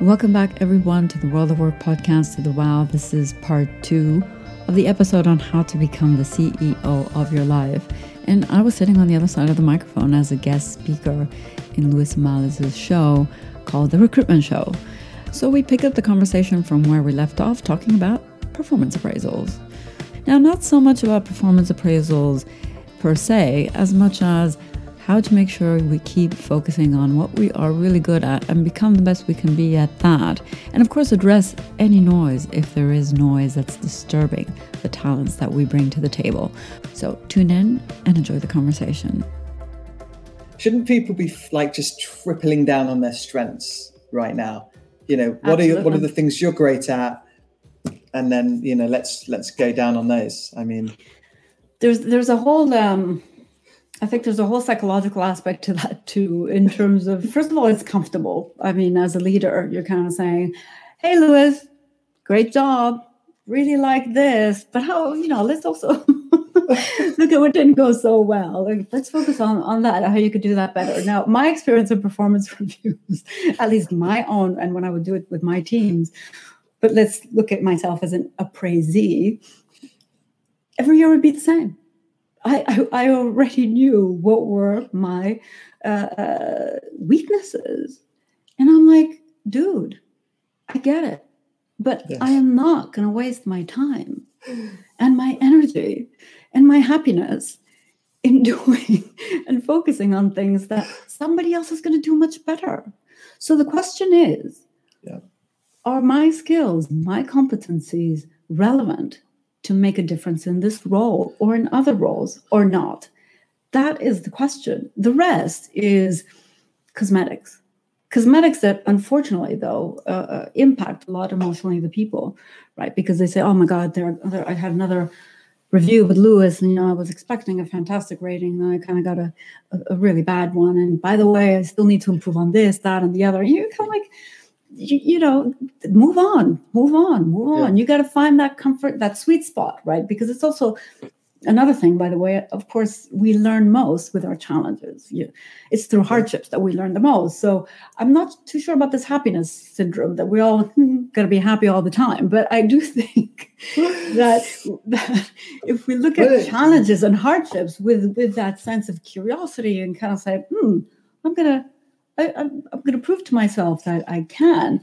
Welcome back, everyone, to the World of Work podcast to the Wow. This is part two of the episode on how to become the CEO of your life. And I was sitting on the other side of the microphone as a guest speaker in Lewis Maleh's show called The Recruitment Show. So we picked up the conversation from where we left off, talking about performance appraisals. Now, not so much about performance appraisals per se, as much as how to make sure we keep focusing on what we are really good at and become the best we can be at that. And of course, address any noise if there is noise that's disturbing the talents that we bring to the table. So tune in and enjoy the conversation. Shouldn't people be like just tripling down on their strengths right now? You know, what Absolutely. are what are the things you're great at? And then, you know, let's let's go down on those. I mean, there's there's a whole um I think there's a whole psychological aspect to that too, in terms of first of all, it's comfortable. I mean, as a leader, you're kind of saying, Hey Lewis, great job. Really like this. But how, you know, let's also look at what didn't go so well. Like, let's focus on, on that, how you could do that better. Now, my experience in performance reviews, at least my own, and when I would do it with my teams, but let's look at myself as an appraisee, every year would be the same I, I, already knew what were my uh, uh, weaknesses. And I'm like, dude, I get it. But yes. I am not going to waste my time and my energy and my happiness in doing and focusing on things that somebody else is going to do much better. So the question is yeah. are my skills, my competencies relevant to make a difference in this role or in other roles or not? That is the question. The rest is cosmetics. Cosmetics that, unfortunately, though, uh, uh, impact a lot emotionally the people, right? Because they say, "Oh my God, there, there I had another review with Lewis, and you know, I was expecting a fantastic rating, and I kind of got a, a, a, really bad one. And by the way, I still need to improve on this, that, and the other. You're kind of like, you, you know, move on, move on, move on. Yeah. You got to find that comfort, that sweet spot, right? Because it's also another thing, by the way. Of course, we learn most with our challenges. You, it's through hardships that we learn the most. So I'm not too sure about this happiness syndrome that we all hmm, got to be happy all the time. But I do think that, that if we look at challenges and hardships with with that sense of curiosity and kind of say, hmm, I'm gonna I, am going to prove to myself that I can,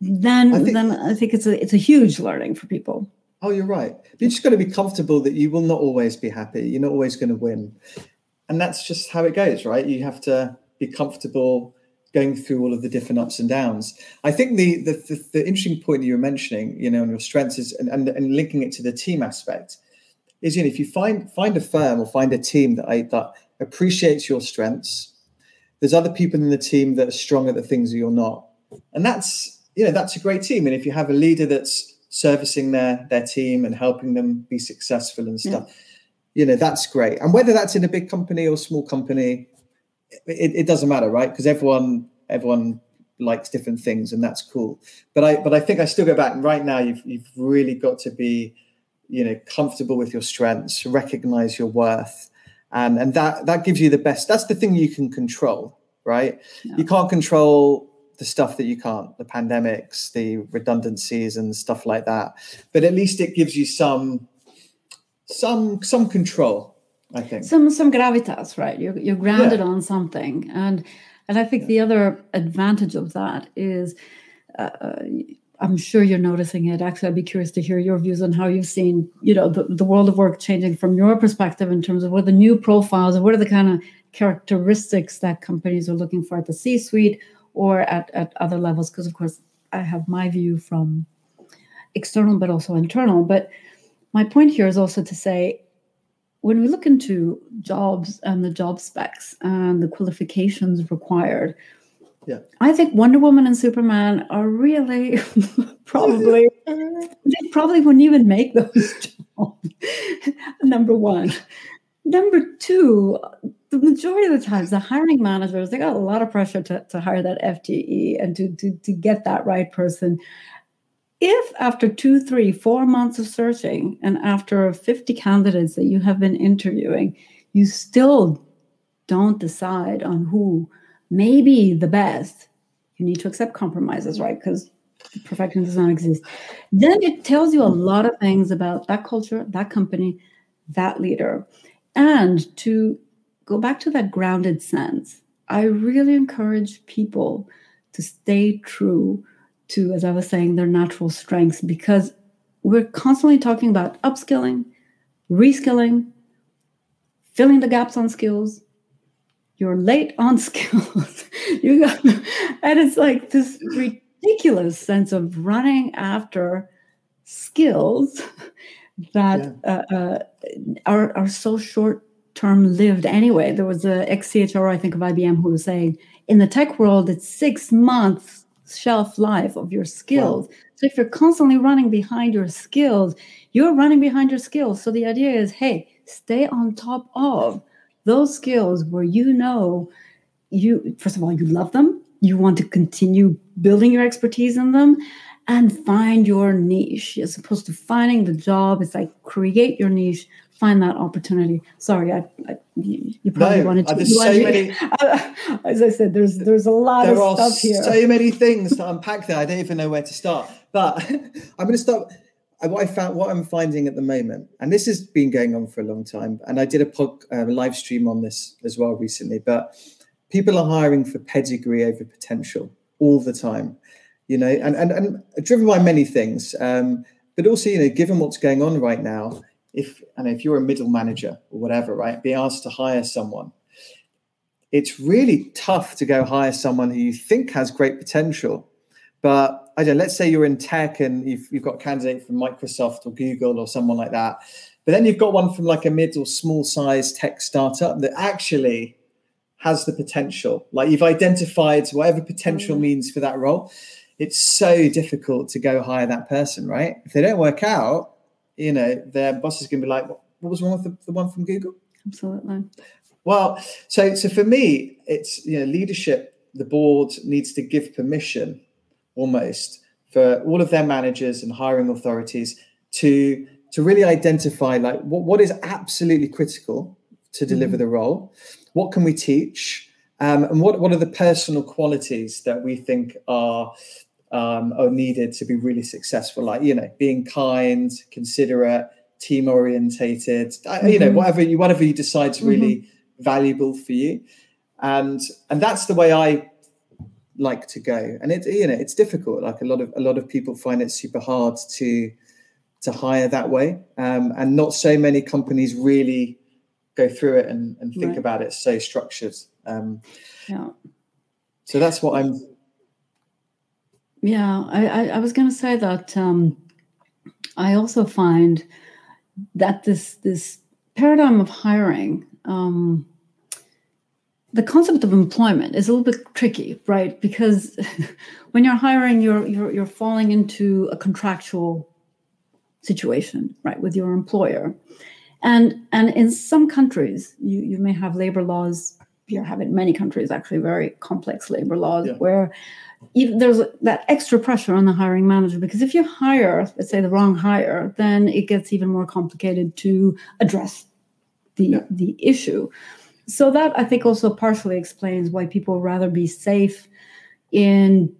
then I think, then I think it's a it's a huge learning for people. Oh, you're right. You just got to be comfortable that you will not always be happy. You're not always going to win, and that's just how it goes, right? You have to be comfortable going through all of the different ups and downs. I think the the, the, the interesting point that you were mentioning, you know, on your strengths is and, and, and linking it to the team aspect is you know if you find find a firm or find a team that I, that appreciates your strengths there's other people in the team that are strong at the things that you're not. And that's you know that's a great team. And if you have a leader that's servicing their their team and helping them be successful and stuff yeah. you know that's great. And whether that's in a big company or small company it, it doesn't matter right? Because everyone everyone likes different things and that's cool. But i but i think i still go back and right now you've you've really got to be you know comfortable with your strengths recognize your worth and and that that gives you the best that's the thing you can control right? You can't control the stuff that you can't the pandemics the redundancies and stuff like that. But at least it gives you some some some control i think. Some some gravitas right? You're, you're grounded yeah. on something. And and i think yeah. the other advantage of that is uh, uh I'm sure you're noticing it. Actually, I'd be curious to hear your views on how you've seen, you know, the, the world of work changing from your perspective in terms of what the new profiles and what are the kind of characteristics that companies are looking for at the C-suite or at, at other levels. Because of course, I have my view from external but also internal. But my point here is also to say when we look into jobs and the job specs and the qualifications required, yeah. I think Wonder Woman and Superman are really probably they probably wouldn't even make those jobs. Number one. Number two, the majority of the times the hiring managers they got a lot of pressure to, to hire that FTE and to, to, to get that right person. If after two, three, four months of searching and after 50 candidates that you have been interviewing, you still don't decide on who maybe the best You need to accept compromises, right? Because perfection does not exist. Then it tells you a lot of things about that culture, that company, that leader. And to go back to that grounded sense, I really encourage people to stay true to, as I was saying, their natural strengths because we're constantly talking about upskilling, reskilling, filling the gaps on skills. You're late on skills. you got, and it's like this ridiculous sense of running after skills that yeah. uh, uh, are, are so short term lived anyway. There was a ex CHRO, I think, of IBM who was saying in the tech world, it's six months shelf life of your skills. Wow. So if you're constantly running behind your skills, you're running behind your skills. So the idea is, hey, stay on top of those skills where you know you first of all you love them you want to continue building your expertise in them and find your niche. As opposed to finding the job it's like create your niche find that opportunity. Sorry i, I you probably no, wanted to there's so many as i said there's there's a lot there of stuff here. so many things to unpack there. I don't even know where to start. But i'm going to start what I found, what I'm finding at the moment, and this has been going on for a long time, and I did a pod, uh, live stream on this as well recently. But people are hiring for pedigree over potential all the time, you know, and and, and driven by many things. Um, but also, you know, given what's going on right now, if and if you're a middle manager or whatever, right, be asked to hire someone, it's really tough to go hire someone who you think has great potential, but I don't know, let's say you're in tech and you've, you've got a candidate from Microsoft or Google or someone like that. But then you've got one from like a mid or small size tech startup that actually has the potential. Like you've identified whatever potential mm. means for that role. It's so difficult to go hire that person, right? If they don't work out, you know, their boss is going to be like, what, what was wrong with the, the one from Google? Absolutely. Well, so so for me, it's you know, leadership. The board needs to give permission almost for all of their managers and hiring authorities to to really identify like what, what is absolutely critical to deliver mm-hmm. the role what can we teach um, and what, what are the personal qualities that we think are um, are needed to be really successful like you know being kind considerate team orientated mm-hmm. you know mm-hmm. whatever you whatever you decide is really mm-hmm. valuable for you and and that's the way i like to go. And it you know it's difficult. Like a lot of a lot of people find it super hard to to hire that way. Um, and not so many companies really go through it and, and think right. about it so structured. Um, yeah. so that's what i'm yeah i i, I was going to say that um, i also find that this this paradigm of hiring um, the concept of employment is a little bit tricky, right? Because when you're hiring, you're you're you're falling into a contractual situation, right, with your employer. And and in some countries, you you may have labor laws. You have in many countries actually very complex labor laws yeah. where even there's that extra pressure on the hiring manager because if you hire, let's say the wrong hire, then it gets even more complicated to address the yeah. the issue so that I think also partially explains why people rather be safe in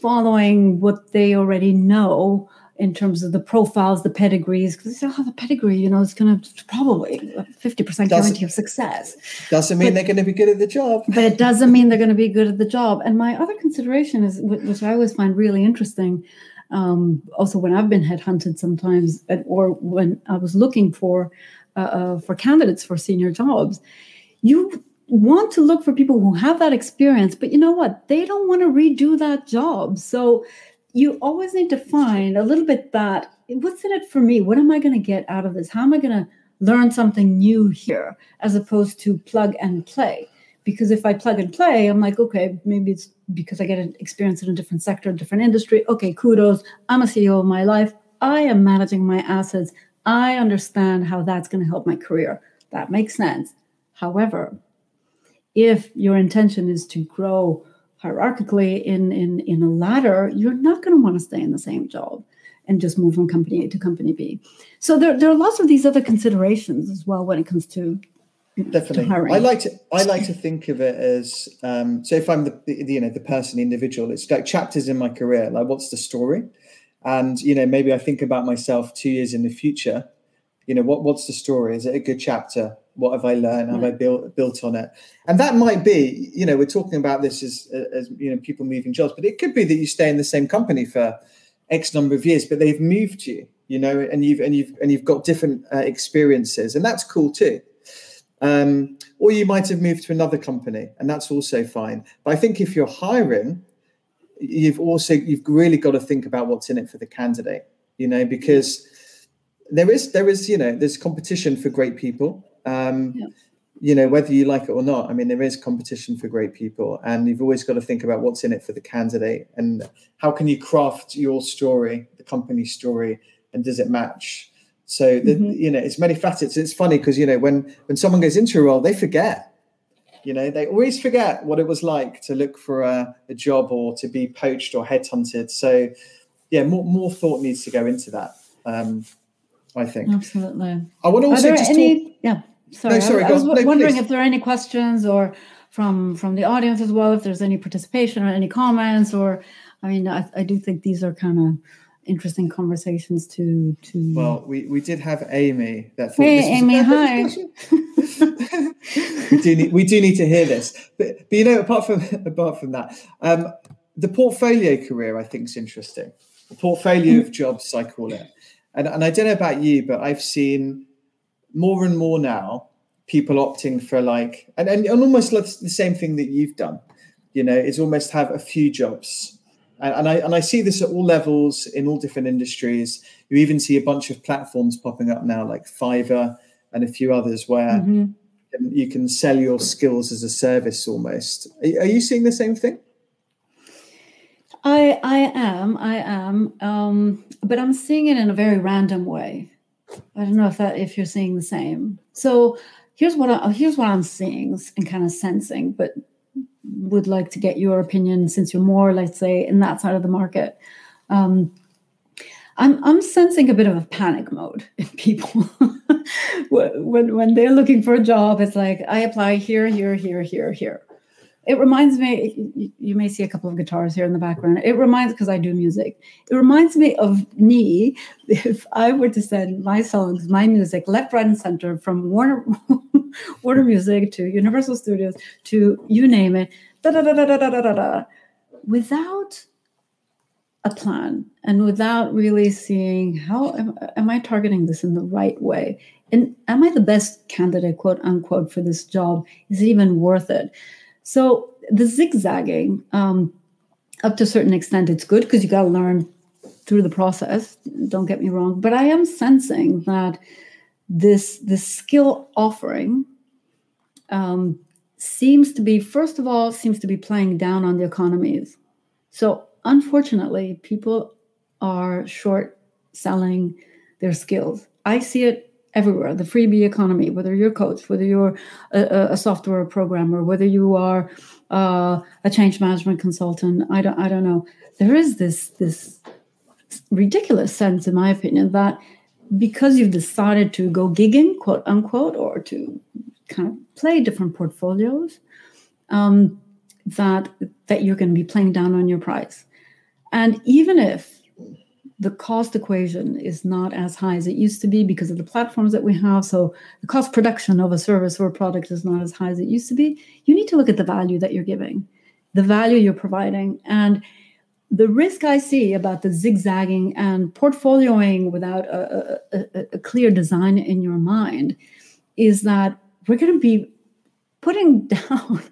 following what they already know in terms of the profiles, the pedigrees, because they say, oh, the pedigree, you know, it's going to probably 50% guarantee of success. Doesn't mean but, they're going to be good at the job. but it doesn't mean they're going to be good at the job. And my other consideration is, which I always find really interesting, um, also when I've been headhunted sometimes, or when I was looking for uh, uh, for candidates for senior jobs, you want to look for people who have that experience, but you know what? They don't want to redo that job. So you always need to find a little bit that what's in it for me? What am I going to get out of this? How am I going to learn something new here as opposed to plug and play? Because if I plug and play, I'm like, okay, maybe it's because I get an experience in a different sector, a different industry. Okay, kudos. I'm a CEO of my life. I am managing my assets. I understand how that's going to help my career. That makes sense. However, if your intention is to grow hierarchically in, in, in a ladder, you're not going to want to stay in the same job and just move from company A to company B. So there, there are lots of these other considerations as well when it comes to definitely. I like to i like to think of it as um so if i'm the, the you know the person individual it's like chapters in my career like what's the story? And you know maybe i think about myself two years in the future you know what what's the story? Is it a good chapter? What have i learned? Have i built built on it? And that might be you know we're talking about this as as you know people moving jobs but it could be that you stay in the same company for x number of years but they've moved you you know and you've and you've and you've got different uh, experiences and that's cool too. Um, or you might have moved to another company, and that's also fine. But I think if you're hiring, you've also you've really got to think about what's in it for the candidate. You know, because there is there is you know there's competition for great people. Um, yeah. You know, whether you like it or not, I mean, there is competition for great people, and you've always got to think about what's in it for the candidate and how can you craft your story, the company story, and does it match? So the, mm-hmm. you know, it's many facets. It's funny because you know when when someone goes into a role, they forget. You know, they always forget what it was like to look for a, a job or to be poached or headhunted. So, yeah, more more thought needs to go into that. Um, I think absolutely. I want to also just any, talk... yeah. Sorry, no, sorry I, I was no, wondering please. if there are any questions or from from the audience as well. If there's any participation or any comments, or I mean, I, I do think these are kind of interesting conversations to to well we we did have amy that hey amy hi we do need we do need to hear this but but you know apart from apart from that um the portfolio career i think is interesting the portfolio of jobs i call it and, and i don't know about you but i've seen more and more now people opting for like and, and, and almost like the same thing that you've done you know it's almost have a few jobs and, and I and I see this at all levels in all different industries. You even see a bunch of platforms popping up now, like Fiverr and a few others, where mm-hmm. you can sell your skills as a service almost. Are, are you seeing the same thing? I I am I am, um, but I'm seeing it in a very random way. I don't know if that if you're seeing the same. So here's what I, here's what I'm seeing and kind of sensing, but would like to get your opinion since you're more, let's say, in that side of the market. Um, I'm I'm sensing a bit of a panic mode in people when when they're looking for a job. It's like I apply here, here, here, here, here. It reminds me. You may see a couple of guitars here in the background. It reminds because I do music. It reminds me of me if I were to send my songs, my music, left, right, and center from Warner Warner Music to Universal Studios to you name it, da da da da da da da da, without a plan and without really seeing how am, am I targeting this in the right way? And am I the best candidate, quote unquote, for this job? Is it even worth it? So the zigzagging, um, up to a certain extent, it's good because you got to learn through the process. Don't get me wrong, but I am sensing that this this skill offering um, seems to be first of all seems to be playing down on the economies so unfortunately people are short selling their skills i see it everywhere the freebie economy whether you're a coach whether you're a, a software programmer whether you are uh, a change management consultant i don't i don't know there is this this ridiculous sense in my opinion that because you've decided to go gigging, quote unquote, or to kind of play different portfolios, um, that that you're going to be playing down on your price. And even if the cost equation is not as high as it used to be because of the platforms that we have, so the cost production of a service or a product is not as high as it used to be, you need to look at the value that you're giving, the value you're providing, and the risk I see about the zigzagging and portfolioing without a, a, a clear design in your mind is that we're going to be putting down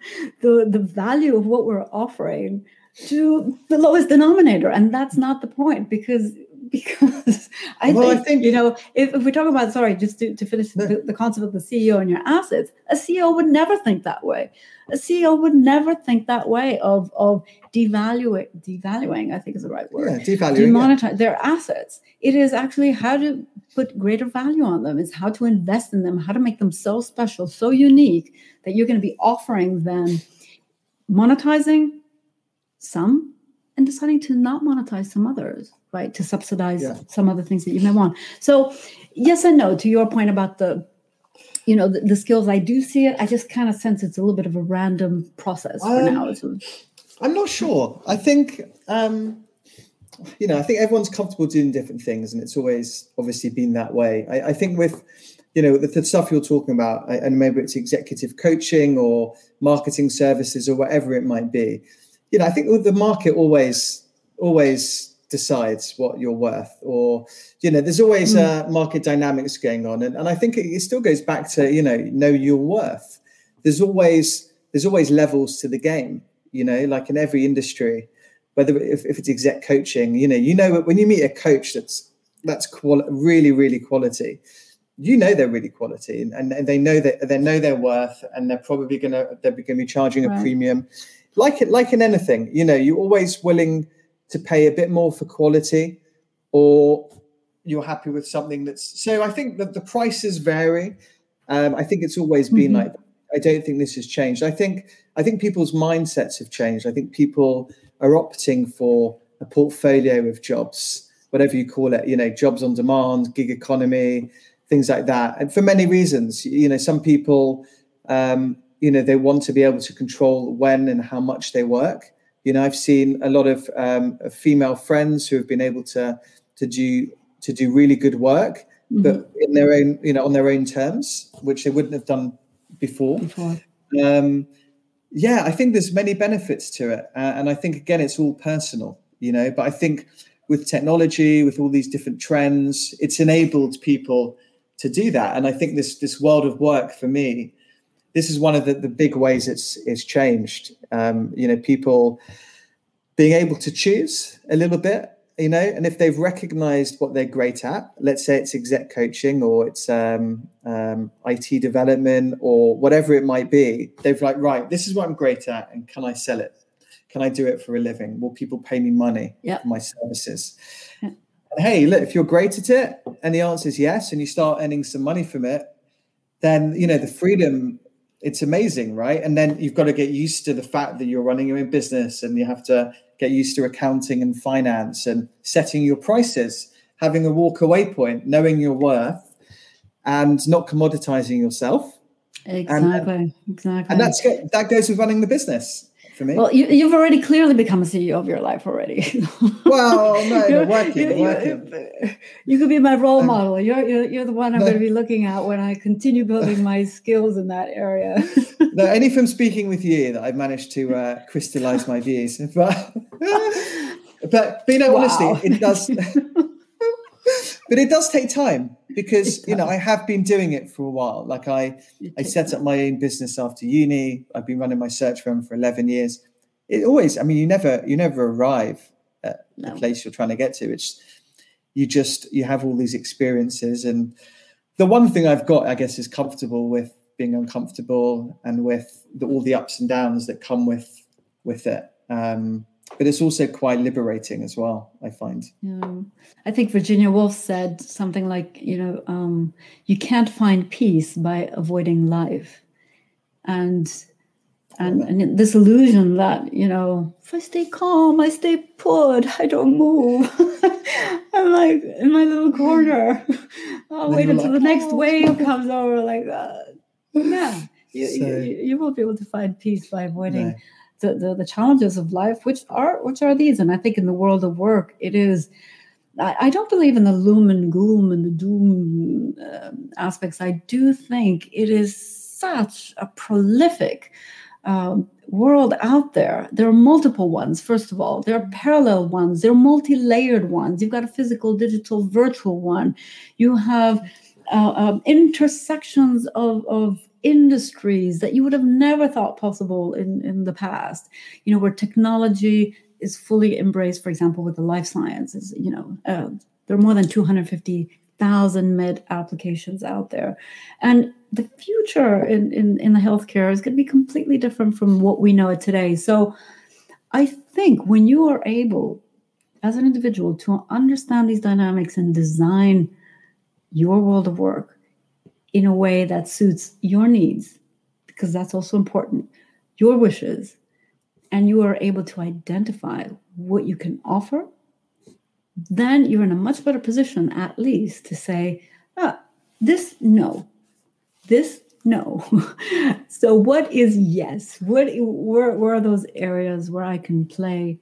the, the value of what we're offering to the lowest denominator. And that's not the point because because I, well, think, I think you know if, if we talk about sorry just to, to finish the, the, concept of the ceo and your assets a ceo would never think that way a ceo would never think that way of of devaluing devaluing i think is the right word yeah, devaluing demonetize yeah. their assets it is actually how to put greater value on them it's how to invest in them how to make them so special so unique that you're going to be offering them monetizing some and deciding to not monetize some others right? To subsidize yeah. some other things that you may want. So yes and no to your point about the you know the, the, skills i do see it. I just kind of sense it's a little bit of a random process for um, now i'm not sure. I think um you know i think everyone's comfortable doing different things and it's always obviously been that way. I, I think with you know the, the, stuff you're talking about and maybe it's executive coaching or marketing services or whatever it might be you know i think the market always always decides what you're worth or you know there's always mm. uh, market dynamics going on and, and i think it, it, still goes back to you know know your worth there's always there's always levels to the game you know like in every industry whether if, if it's exec coaching you know you know when you meet a coach that's that's quali- really really quality you know they're really quality and, and they know that they know their worth and they're probably gonna they're gonna be charging a right. premium like it like in anything you know you're always willing to pay a bit more for quality or you're happy with something that's so i think that the prices vary. Um, i think it's always been mm-hmm. like i don't think this has changed. I think i think people's mindsets have changed. I think people are opting for a portfolio of jobs whatever you call it you know jobs on demand gig economy things like that. And for many reasons you know some people um, you know they want to be able to control when and how much they work you know, I've seen a lot of um, female friends who have been able to to do to do really good work, mm-hmm. but in their own, you know, on their own terms, which they wouldn't have done before. before. Um, yeah, I think there's many benefits to it, uh, and I think again, it's all personal, you know. But I think with technology, with all these different trends, it's enabled people to do that, and I think this this world of work for me this is one of the, the big ways it's it's changed. Um, you know, people being able to choose a little bit, you know, and if they've recognized what they're great at, let's say it's exec coaching or it's um, um, IT development or whatever it might be, they've like, right, this is what I'm great at, and can I sell it? Can I do it for a living? Will people pay me money yep. for my services? hey, look, if you're great at it, and the answer is yes, and you start earning some money from it, then you know the freedom it's amazing, right? And then you've got to get used to the fact that you're running your own business and you have to get used to accounting and finance and setting your prices, having a walk away point, knowing your worth and not commoditizing yourself. Exactly. And, exactly. And that's that goes with running the business for me. Well, you, have already clearly become a CEO of your life already. well, no, no working, you, working. You, could be my role um, model. You're, you're, you're the one I'm no, going to be looking at when I continue building my skills in that area. no, only from speaking with you that I've managed to uh, crystallize my views. But, but, but you know, wow. honestly, it does. But it does take time because you know I have been doing it for a while. Like I, I set up my own business after uni. I've been running my search firm for eleven years. It always, I mean, you never, you never arrive at no. the place you're trying to get to. It's you just you have all these experiences, and the one thing I've got, I guess, is comfortable with being uncomfortable and with the, all the ups and downs that come with with it. Um, but it's also quite liberating as well i find. Yeah. i think virginia woolf said something like you know um, you can't find peace by avoiding life. And and, and this illusion that you know if i stay calm i stay put i don't move. I'm like in my little corner. I'll wait until like, the next oh, wave comes over like that. Yeah. You, so, you, you, won't be able to find peace by avoiding no the, the, the challenges of life, which are which are these. And I think in the world of work, it is. I, I don't believe in the loom and gloom and the doom um, aspects. I do think it is such a prolific um, world out there. There are multiple ones, first of all. There are parallel ones. There are multi layered ones. You've got a physical, digital, virtual one. You have uh, um, intersections of, of industries that you would have never thought possible in, in the past, you know, where technology is fully embraced, for example, with the life sciences, you know, uh, there are more than 250,000 med applications out there. And the future in, in, in the healthcare is going to be completely different from what we know it today. So I think when you are able, as an individual, to understand these dynamics and design your world of work, in a way that suits your needs, because that's also important, your wishes, and you are able to identify what you can offer, then you're in a much better position, at least, to say, ah, this, no. This, no. so, what is yes? What where, where are those areas where I can play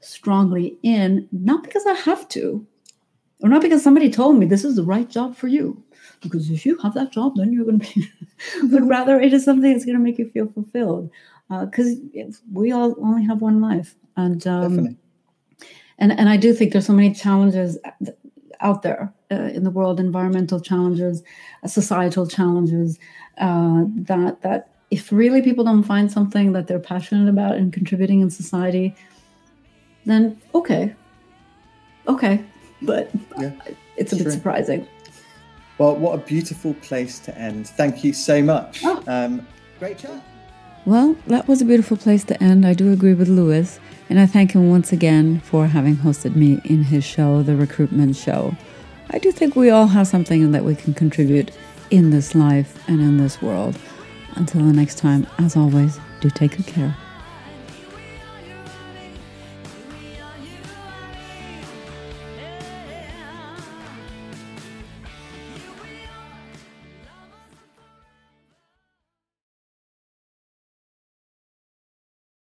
strongly in, not because I have to, or not because somebody told me this is the right job for you. Because if you have that job, then you're going to be, but rather it is something that's going to make you feel fulfilled. Because uh, we all only have one life, and um, and and I do think there's so many challenges out there uh, in the world, environmental challenges, uh, societal challenges, uh, that that if really people don't find something that they're passionate about and contributing in society, then okay, okay, but yeah, it's a bit surprising. Well, what a beautiful place to end. Thank you so much. Oh. Um, great chat. Well, that was a beautiful place to end. I do agree with Lewis, and I thank him once again for having hosted me in his show, The Recruitment Show. I do think we all have something that we can contribute in this life and in this world. Until the next time, as always, do take good care.